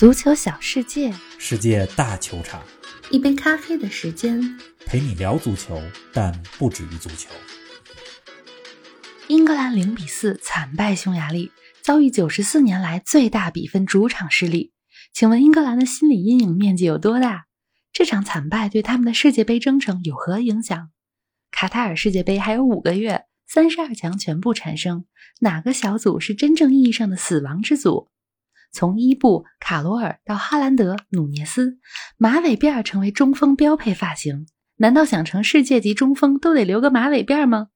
足球小世界，世界大球场，一杯咖啡的时间，陪你聊足球，但不止于足球。英格兰零比四惨败匈牙利，遭遇九十四年来最大比分主场失利。请问英格兰的心理阴影面积有多大？这场惨败对他们的世界杯征程有何影响？卡塔尔世界杯还有五个月，三十二强全部产生，哪个小组是真正意义上的死亡之组？从伊布、卡罗尔到哈兰德、努涅斯，马尾辫儿成为中锋标配发型。难道想成世界级中锋都得留个马尾辫吗？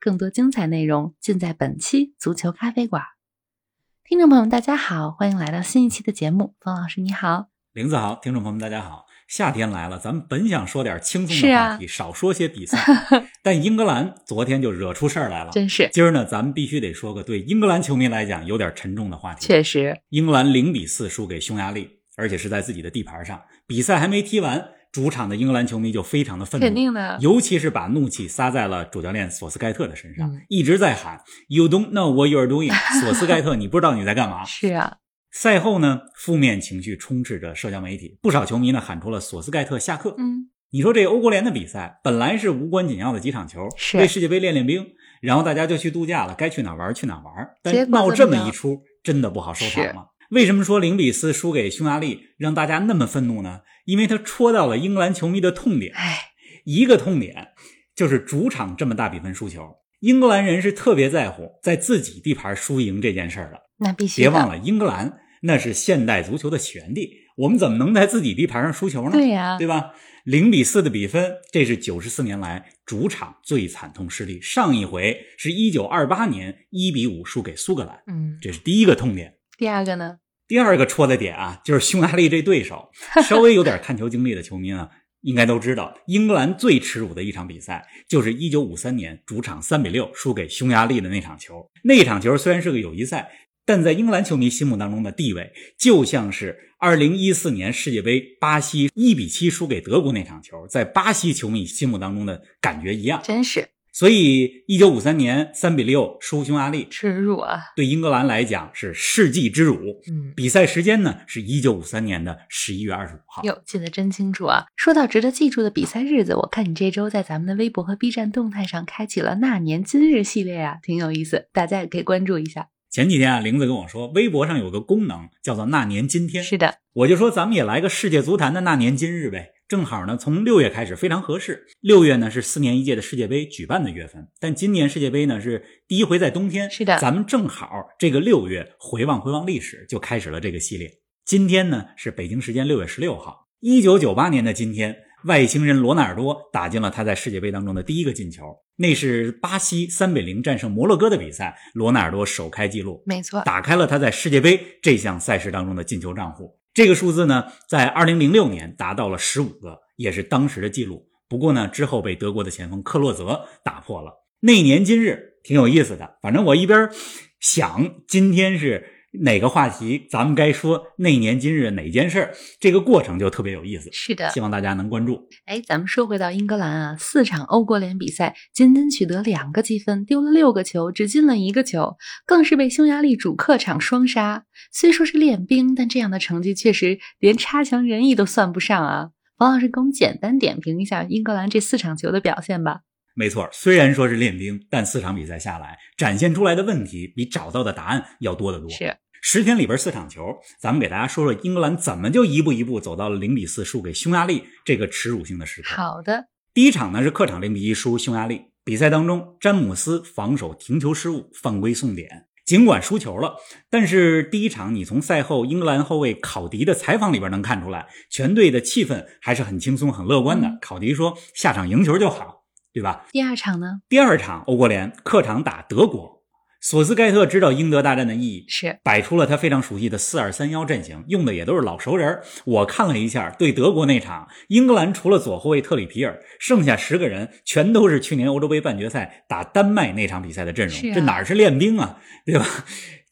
更多精彩内容尽在本期足球咖啡馆。听众朋友们，大家好，欢迎来到新一期的节目。冯老师你好，林子好，听众朋友们大家好。夏天来了，咱们本想说点轻松的话题，少说些比赛，但英格兰昨天就惹出事儿来了，真是。今儿呢，咱们必须得说个对英格兰球迷来讲有点沉重的话题。确实，英格兰零比四输给匈牙利，而且是在自己的地盘上，比赛还没踢完，主场的英格兰球迷就非常的愤怒，肯定的，尤其是把怒气撒在了主教练索斯盖特的身上，一直在喊 “You don't know what you're doing”，索斯盖特，你不知道你在干嘛？是啊。赛后呢，负面情绪充斥着社交媒体，不少球迷呢喊出了“索斯盖特下课”。嗯，你说这欧国联的比赛本来是无关紧要的几场球，是为世界杯练练兵，然后大家就去度假了，该去哪玩去哪玩。但闹这么一出，真的不好收场吗？为什么说零比四输给匈牙利让大家那么愤怒呢？因为他戳到了英格兰球迷的痛点。哎，一个痛点就是主场这么大比分输球，英格兰人是特别在乎在自己地盘输赢这件事儿的。那必须别忘了英格兰。那是现代足球的起源地，我们怎么能在自己地盘上输球呢？对呀，对吧？零比四的比分，这是九十四年来主场最惨痛失利。上一回是一九二八年一比五输给苏格兰，嗯，这是第一个痛点。第二个呢？第二个戳的点啊，就是匈牙利这对手。稍微有点看球经历的球迷呢，应该都知道，英格兰最耻辱的一场比赛，就是一九五三年主场三比六输给匈牙利的那场球。那场球虽然是个友谊赛。但在英格兰球迷心目当中的地位，就像是二零一四年世界杯巴西一比七输给德国那场球，在巴西球迷心目当中的感觉一样。真是，所以一九五三年三比六输匈牙利，耻辱啊！对英格兰来讲是世纪之辱。嗯，比赛时间呢是一九五三年的十一月二十五号。哟，记得真清楚啊！说到值得记住的比赛日子，我看你这周在咱们的微博和 B 站动态上开启了那年今日系列啊，挺有意思，大家也可以关注一下。前几天啊，玲子跟我说，微博上有个功能叫做“那年今天”。是的，我就说咱们也来个世界足坛的那年今日呗。正好呢，从六月开始非常合适。六月呢是四年一届的世界杯举办的月份，但今年世界杯呢是第一回在冬天。是的，咱们正好这个六月回望回望历史，就开始了这个系列。今天呢是北京时间六月十六号，一九九八年的今天。外星人罗纳尔多打进了他在世界杯当中的第一个进球，那是巴西三比零战胜摩洛哥的比赛，罗纳尔多首开纪录，没错，打开了他在世界杯这项赛事当中的进球账户。这个数字呢，在二零零六年达到了十五个，也是当时的记录。不过呢，之后被德国的前锋克洛泽打破了。那年今日挺有意思的，反正我一边想，今天是。哪个话题，咱们该说那年今日哪件事儿，这个过程就特别有意思。是的，希望大家能关注。哎，咱们说回到英格兰啊，四场欧国联比赛，仅仅取得两个积分，丢了六个球，只进了一个球，更是被匈牙利主客场双杀。虽说是练兵，但这样的成绩确实连差强人意都算不上啊。王老师给我们简单点评一下英格兰这四场球的表现吧。没错，虽然说是练兵，但四场比赛下来，展现出来的问题比找到的答案要多得多。是十天里边四场球，咱们给大家说说英格兰怎么就一步一步走到了零比四输给匈牙利这个耻辱性的时刻。好的，第一场呢是客场零比一输匈牙利，比赛当中詹姆斯防守停球失误，犯规送点。尽管输球了，但是第一场你从赛后英格兰后卫考迪的采访里边能看出来，全队的气氛还是很轻松、很乐观的。考迪说：“下场赢球就好。”对吧？第二场呢？第二场欧国联客场打德国，索斯盖特知道英德大战的意义，是摆出了他非常熟悉的四二三幺阵型，用的也都是老熟人。我看了一下，对德国那场，英格兰除了左后卫特里皮尔，剩下十个人全都是去年欧洲杯半决赛打丹麦那场比赛的阵容，这哪是练兵啊？对吧？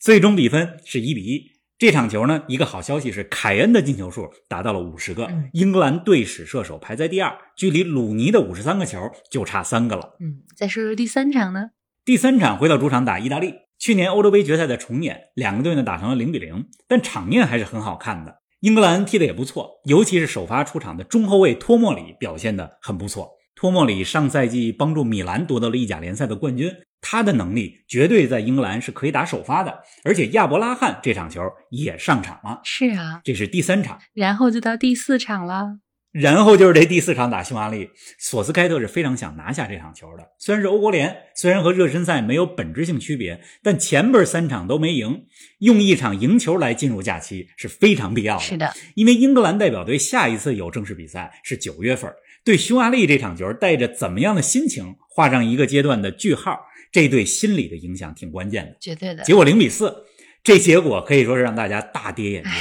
最终比分是一比一。这场球呢，一个好消息是凯恩的进球数达到了五十个，英格兰队史射手排在第二，距离鲁尼的五十三个球就差三个了。嗯，再说说第三场呢？第三场回到主场打意大利，去年欧洲杯决赛的重演，两个队呢打成了零比零，但场面还是很好看的。英格兰踢得也不错，尤其是首发出场的中后卫托莫里表现得很不错。托莫里上赛季帮助米兰夺得了意甲联赛的冠军，他的能力绝对在英格兰是可以打首发的。而且亚伯拉罕这场球也上场了，是啊，这是第三场，然后就到第四场了。然后就是这第四场打匈牙利，索斯盖特是非常想拿下这场球的。虽然是欧国联，虽然和热身赛没有本质性区别，但前边三场都没赢，用一场赢球来进入假期是非常必要的。是的，因为英格兰代表队下一次有正式比赛是九月份，对匈牙利这场球带着怎么样的心情画上一个阶段的句号，这对心理的影响挺关键的。绝对的。结果零比四，这结果可以说是让大家大跌眼镜。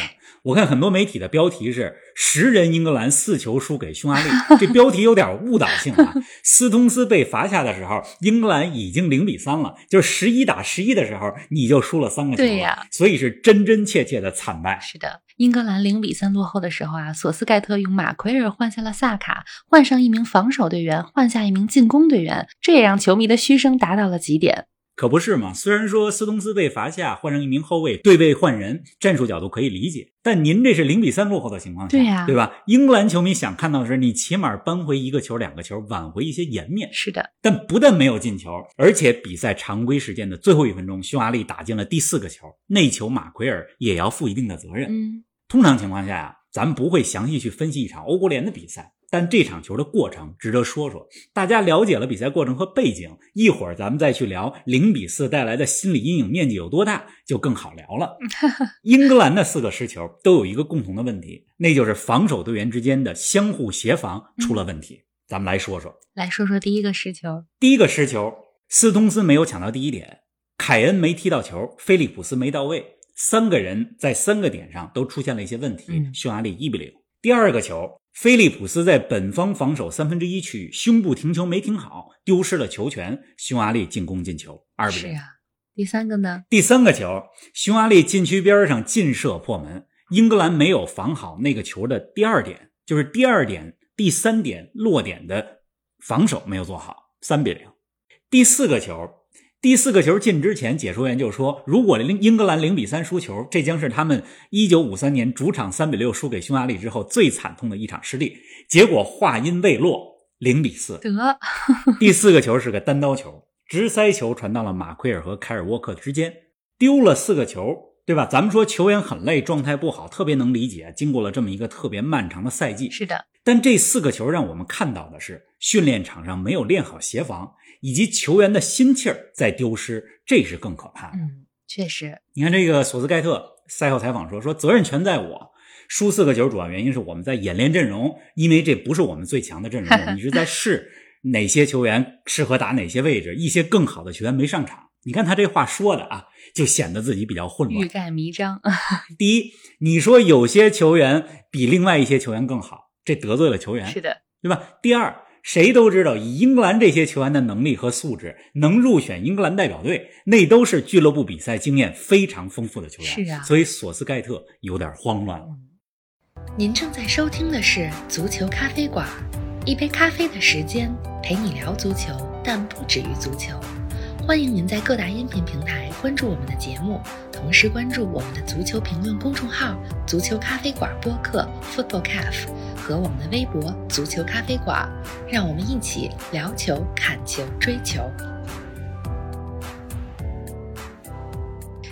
我看很多媒体的标题是“十人英格兰四球输给匈牙利”，这标题有点误导性啊。斯通斯被罚下的时候，英格兰已经零比三了，就是十一打十一的时候，你就输了三个球，对呀，所以是真真切切的惨败。是的，英格兰零比三落后的时候啊，索斯盖特用马奎尔换下了萨卡，换上一名防守队员，换下一名进攻队员，这也让球迷的嘘声达到了极点。可不是嘛？虽然说斯通斯被罚下，换上一名后卫，对位换人，战术角度可以理解。但您这是零比三落后的情况下，对呀，对吧？英格兰球迷想看到的是，你起码扳回一个球、两个球，挽回一些颜面。是的，但不但没有进球，而且比赛常规时间的最后一分钟，匈牙利打进了第四个球，那球马奎尔也要负一定的责任。嗯，通常情况下呀，咱们不会详细去分析一场欧国联的比赛。但这场球的过程值得说说，大家了解了比赛过程和背景，一会儿咱们再去聊零比四带来的心理阴影面积有多大，就更好聊了。英格兰的四个失球都有一个共同的问题，那就是防守队员之间的相互协防出了问题。咱们来说说，来说说第一个失球。第一个失球，斯通斯没有抢到第一点，凯恩没踢到球，菲利普斯没到位，三个人在三个点上都出现了一些问题。匈牙利一比零。第二个球。菲利普斯在本方防守三分之一区域胸部停球没停好，丢失了球权。匈牙利进攻进球，二比零。是啊，第三个呢？第三个球，匈牙利禁区边上劲射破门，英格兰没有防好那个球的第二点，就是第二点、第三点落点的防守没有做好，三比零。第四个球。第四个球进之前，解说员就说：“如果英英格兰零比三输球，这将是他们一九五三年主场三比六输给匈牙利之后最惨痛的一场失利。”结果话音未落，零比四得。第四个球是个单刀球，直塞球传到了马奎尔和凯尔沃克之间，丢了四个球，对吧？咱们说球员很累，状态不好，特别能理解。经过了这么一个特别漫长的赛季，是的。但这四个球让我们看到的是，训练场上没有练好协防。以及球员的心气儿在丢失，这是更可怕的。嗯，确实。你看这个索斯盖特赛后采访说：“说责任全在我，输四个球主要原因是我们在演练阵容，因为这不是我们最强的阵容，我们一直在 试哪些球员适合打哪些位置，一些更好的球员没上场。你看他这话说的啊，就显得自己比较混乱，欲盖弥彰。第一，你说有些球员比另外一些球员更好，这得罪了球员，是的，对吧？第二。谁都知道，以英格兰这些球员的能力和素质，能入选英格兰代表队，那都是俱乐部比赛经验非常丰富的球员。是啊，所以索斯盖特有点慌乱了。您正在收听的是《足球咖啡馆》，一杯咖啡的时间陪你聊足球，但不止于足球。欢迎您在各大音频平台关注我们的节目，同时关注我们的足球评论公众号“足球咖啡馆播客 ”（Football Cafe） 和我们的微博“足球咖啡馆”，让我们一起聊球、看球、追球。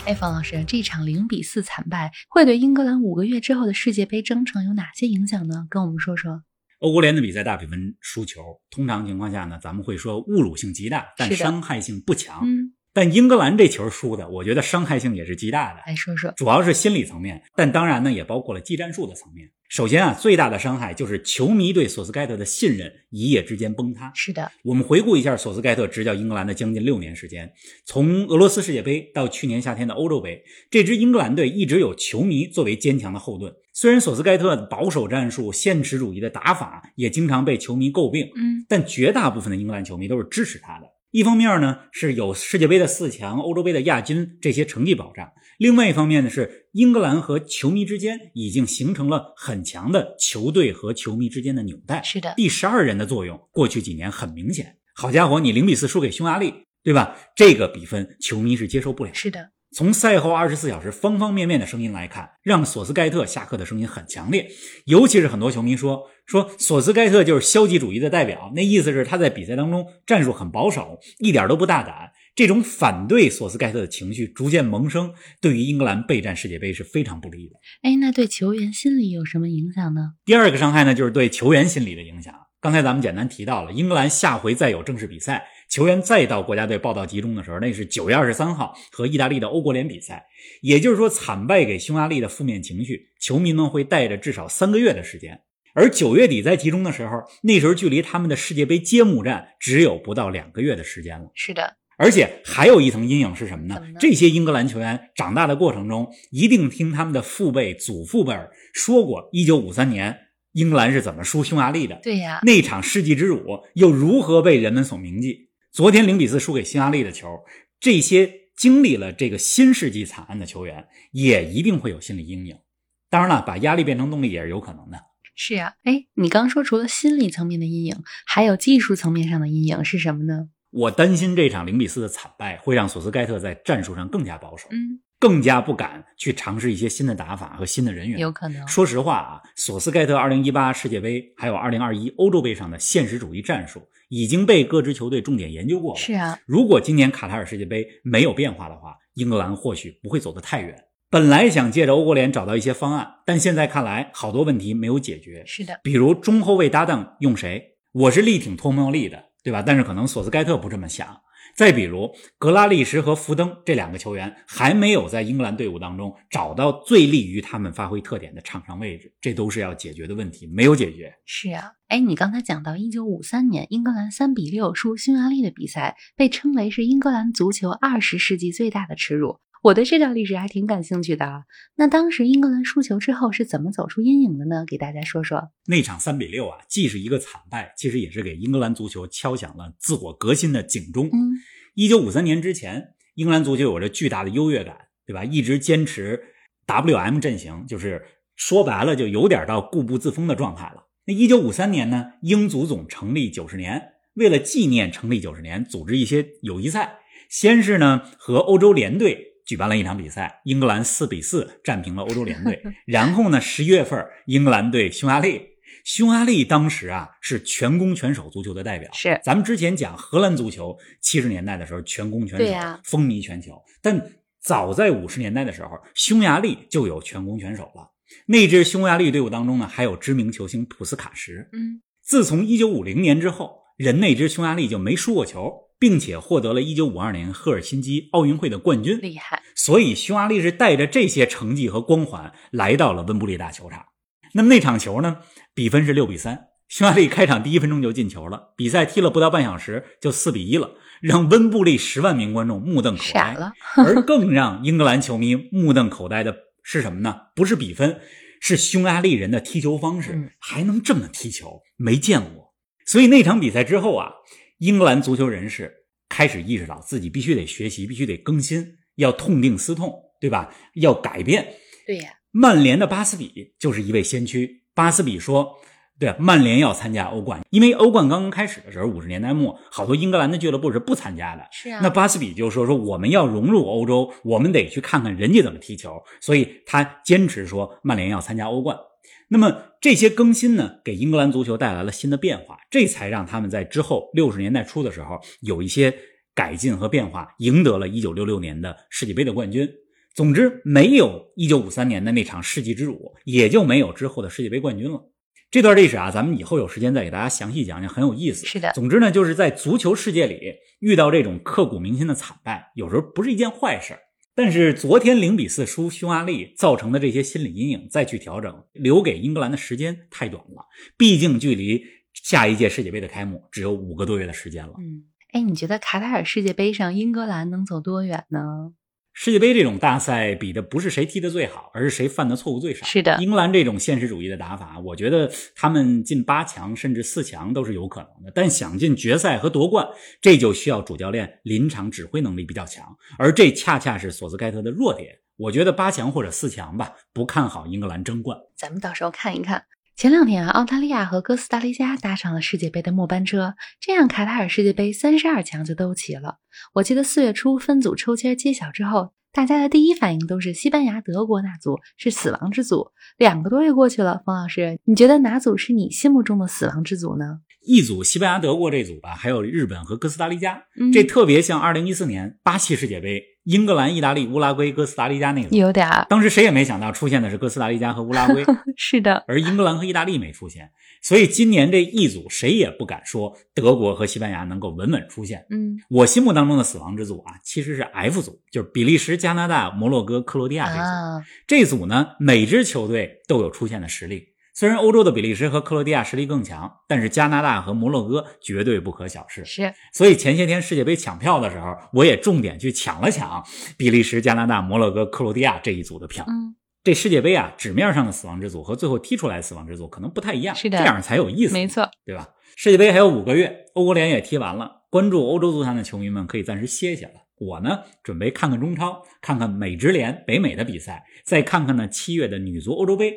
哎，方老师，这场零比四惨败会对英格兰五个月之后的世界杯征程有哪些影响呢？跟我们说说。欧国联的比赛大比分输球，通常情况下呢，咱们会说侮辱性极大，但伤害性不强。嗯，但英格兰这球输的，我觉得伤害性也是极大的。来说说，主要是心理层面，但当然呢，也包括了技战术的层面。首先啊，最大的伤害就是球迷对索斯盖特的信任一夜之间崩塌。是的，我们回顾一下索斯盖特执教英格兰的将近六年时间，从俄罗斯世界杯到去年夏天的欧洲杯，这支英格兰队一直有球迷作为坚强的后盾。虽然索斯盖特保守战术、现实主义的打法也经常被球迷诟病，嗯，但绝大部分的英格兰球迷都是支持他的。一方面呢，是有世界杯的四强、欧洲杯的亚军这些成绩保障；另外一方面呢，是英格兰和球迷之间已经形成了很强的球队和球迷之间的纽带。是的，第十二人的作用，过去几年很明显。好家伙，你零比四输给匈牙利，对吧？这个比分球迷是接受不了。是的，从赛后二十四小时方方面面的声音来看，让索斯盖特下课的声音很强烈。尤其是很多球迷说说索斯盖特就是消极主义的代表，那意思是他在比赛当中战术很保守，一点都不大胆。这种反对索斯盖特的情绪逐渐萌生，对于英格兰备战世界杯是非常不利的。哎，那对球员心理有什么影响呢？第二个伤害呢，就是对球员心理的影响。刚才咱们简单提到了，英格兰下回再有正式比赛。球员再到国家队报道集中的时候，那是九月二十三号和意大利的欧国联比赛。也就是说，惨败给匈牙利的负面情绪，球迷们会带着至少三个月的时间。而九月底在集中的时候，那时候距离他们的世界杯揭幕战只有不到两个月的时间了。是的，而且还有一层阴影是什么呢？这些英格兰球员长大的过程中，一定听他们的父辈、祖父辈说过，一九五三年英格兰是怎么输匈牙利的。对呀，那场世纪之辱又如何被人们所铭记？昨天零比四输给匈牙利的球，这些经历了这个新世纪惨案的球员，也一定会有心理阴影。当然了，把压力变成动力也是有可能的。是呀，哎，你刚说除了心理层面的阴影，还有技术层面上的阴影是什么呢？我担心这场零比四的惨败会让索斯盖特在战术上更加保守。嗯。更加不敢去尝试一些新的打法和新的人员，有可能。说实话啊，索斯盖特2018世界杯还有2021欧洲杯上的现实主义战术已经被各支球队重点研究过了。是啊，如果今年卡塔尔世界杯没有变化的话，英格兰或许不会走得太远。本来想借着欧国联找到一些方案，但现在看来好多问题没有解决。是的，比如中后卫搭档用谁？我是力挺托莫利的，对吧？但是可能索斯盖特不这么想。再比如格拉利什和福登这两个球员还没有在英格兰队伍当中找到最利于他们发挥特点的场上位置，这都是要解决的问题，没有解决。是啊，哎，你刚才讲到一九五三年英格兰三比六输匈牙利的比赛，被称为是英格兰足球二十世纪最大的耻辱。我对这段历史还挺感兴趣的。那当时英格兰输球之后是怎么走出阴影的呢？给大家说说。那场三比六啊，既是一个惨败，其实也是给英格兰足球敲响了自我革新的警钟。嗯，一九五三年之前，英格兰足球有着巨大的优越感，对吧？一直坚持 WM 阵型，就是说白了，就有点到固步自封的状态了。那一九五三年呢，英足总成立九十年，为了纪念成立九十年，组织一些友谊赛，先是呢和欧洲联队。举办了一场比赛，英格兰四比四战平了欧洲联队。然后呢，十一月份，英格兰对匈牙利，匈牙利当时啊是全攻全守足球的代表。是，咱们之前讲荷兰足球，七十年代的时候全攻全守，风靡全球。但早在五十年代的时候，匈牙利就有全攻全守了。那支匈牙利队伍当中呢，还有知名球星普斯卡什。嗯，自从一九五零年之后，人那支匈牙利就没输过球。并且获得了1952年赫尔辛基奥运会的冠军，厉害。所以匈牙利是带着这些成绩和光环来到了温布利大球场。那么那场球呢？比分是六比三，匈牙利开场第一分钟就进球了。比赛踢了不到半小时就四比一了，让温布利十万名观众目瞪口呆。了。而更让英格兰球迷目瞪口呆的是什么呢？不是比分，是匈牙利人的踢球方式，还能这么踢球，没见过。所以那场比赛之后啊。英格兰足球人士开始意识到自己必须得学习，必须得更新，要痛定思痛，对吧？要改变。对呀，曼联的巴斯比就是一位先驱。巴斯比说：“对，曼联要参加欧冠，因为欧冠刚刚开始的时候，五十年代末，好多英格兰的俱乐部是不参加的。是啊，那巴斯比就说：说我们要融入欧洲，我们得去看看人家怎么踢球。所以他坚持说，曼联要参加欧冠。”那么这些更新呢，给英格兰足球带来了新的变化，这才让他们在之后六十年代初的时候有一些改进和变化，赢得了一九六六年的世界杯的冠军。总之，没有一九五三年的那场世纪之辱，也就没有之后的世界杯冠军了。这段历史啊，咱们以后有时间再给大家详细讲讲，很有意思。是的，总之呢，就是在足球世界里遇到这种刻骨铭心的惨败，有时候不是一件坏事。但是昨天零比四输匈牙利造成的这些心理阴影，再去调整，留给英格兰的时间太短了。毕竟距离下一届世界杯的开幕只有五个多月的时间了。嗯，哎，你觉得卡塔尔世界杯上英格兰能走多远呢？世界杯这种大赛比的不是谁踢得最好，而是谁犯的错误最少。是的，英格兰这种现实主义的打法，我觉得他们进八强甚至四强都是有可能的。但想进决赛和夺冠，这就需要主教练临场指挥能力比较强，而这恰恰是索斯盖特的弱点。我觉得八强或者四强吧，不看好英格兰争冠。咱们到时候看一看。前两天啊，澳大利亚和哥斯达黎加搭上了世界杯的末班车，这样卡塔尔世界杯三十二强就都齐了。我记得四月初分组抽签揭晓之后。大家的第一反应都是西班牙、德国那组是死亡之组。两个多月过去了，冯老师，你觉得哪组是你心目中的死亡之组呢？一组西班牙、德国这组吧，还有日本和哥斯达黎加，嗯这特别像二零一四年巴西世界杯，英格兰、意大利、乌拉圭、哥斯达黎加那个。有点儿，当时谁也没想到出现的是哥斯达黎加和乌拉圭，是的，而英格兰和意大利没出现，所以今年这一组谁也不敢说德国和西班牙能够稳稳出现。嗯我心目当中的死亡之组啊，其实是 F 组，就是比利时、加拿大、摩洛哥、克罗地亚这组。啊，这组呢，每支球队都有出现的实力。虽然欧洲的比利时和克罗地亚实力更强，但是加拿大和摩洛哥绝对不可小视。是，所以前些天世界杯抢票的时候，我也重点去抢了抢比利时、加拿大、摩洛哥、克罗地亚这一组的票。嗯，这世界杯啊，纸面上的死亡之组和最后踢出来的死亡之组可能不太一样，是的这样才有意思，没错，对吧？世界杯还有五个月，欧国联也踢完了，关注欧洲足坛的球迷们可以暂时歇歇了。我呢，准备看看中超，看看美职联北美的比赛，再看看呢七月的女足欧洲杯。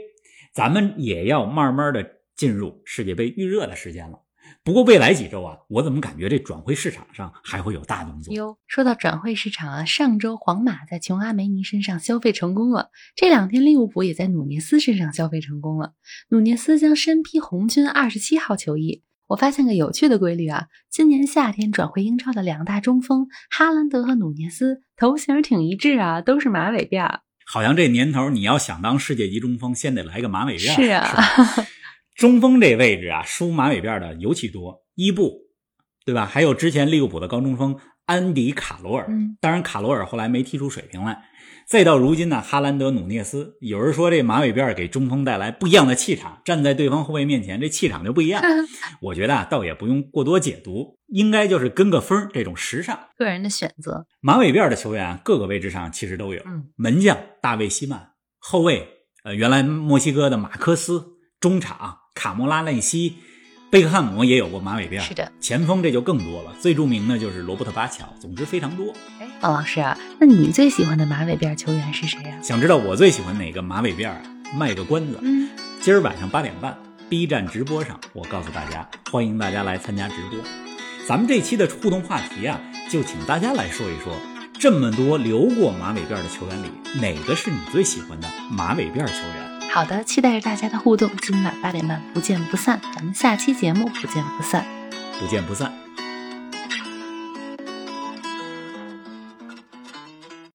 咱们也要慢慢的进入世界杯预热的时间了。不过未来几周啊，我怎么感觉这转会市场上还会有大动作？哟，说到转会市场啊，上周皇马在琼阿梅尼身上消费成功了，这两天利物浦也在努涅斯身上消费成功了。努涅斯将身披红军二十七号球衣。我发现个有趣的规律啊，今年夏天转会英超的两大中锋哈兰德和努涅斯头型挺一致啊，都是马尾辫。好像这年头你要想当世界级中锋，先得来个马尾辫。是啊吧 中锋这位置啊，梳马尾辫的尤其多。伊布，对吧？还有之前利物浦的高中锋安迪卡罗尔，嗯当然卡罗尔后来没踢出水平来。再到如今呢，哈兰德、努涅斯，有人说这马尾辫给中锋带来不一样的气场，站在对方后卫面前，这气场就不一样。我觉得啊，倒也不用过多解读，应该就是跟个风这种时尚。个人的选择，马尾辫的球员啊，各个位置上其实都有。嗯，门将大卫希曼，后卫呃原来墨西哥的马科斯，中场卡莫拉内西，贝克汉姆也有过马尾辫。是的，前锋这就更多了，最著名的就是罗伯特巴乔。总之非常多。哎，王老师啊，那你最喜欢的马尾辫球员是谁啊？想知道我最喜欢哪个马尾辫啊？卖个关子，嗯，今儿晚上八点半，B 站直播上，我告诉大家，欢迎大家来参加直播。咱们这期的互动话题啊，就请大家来说一说，这么多留过马尾辫的球员里，哪个是你最喜欢的马尾辫球员？好的，期待着大家的互动，今晚八点半不见不散，咱们下期节目不见不散。不见不散。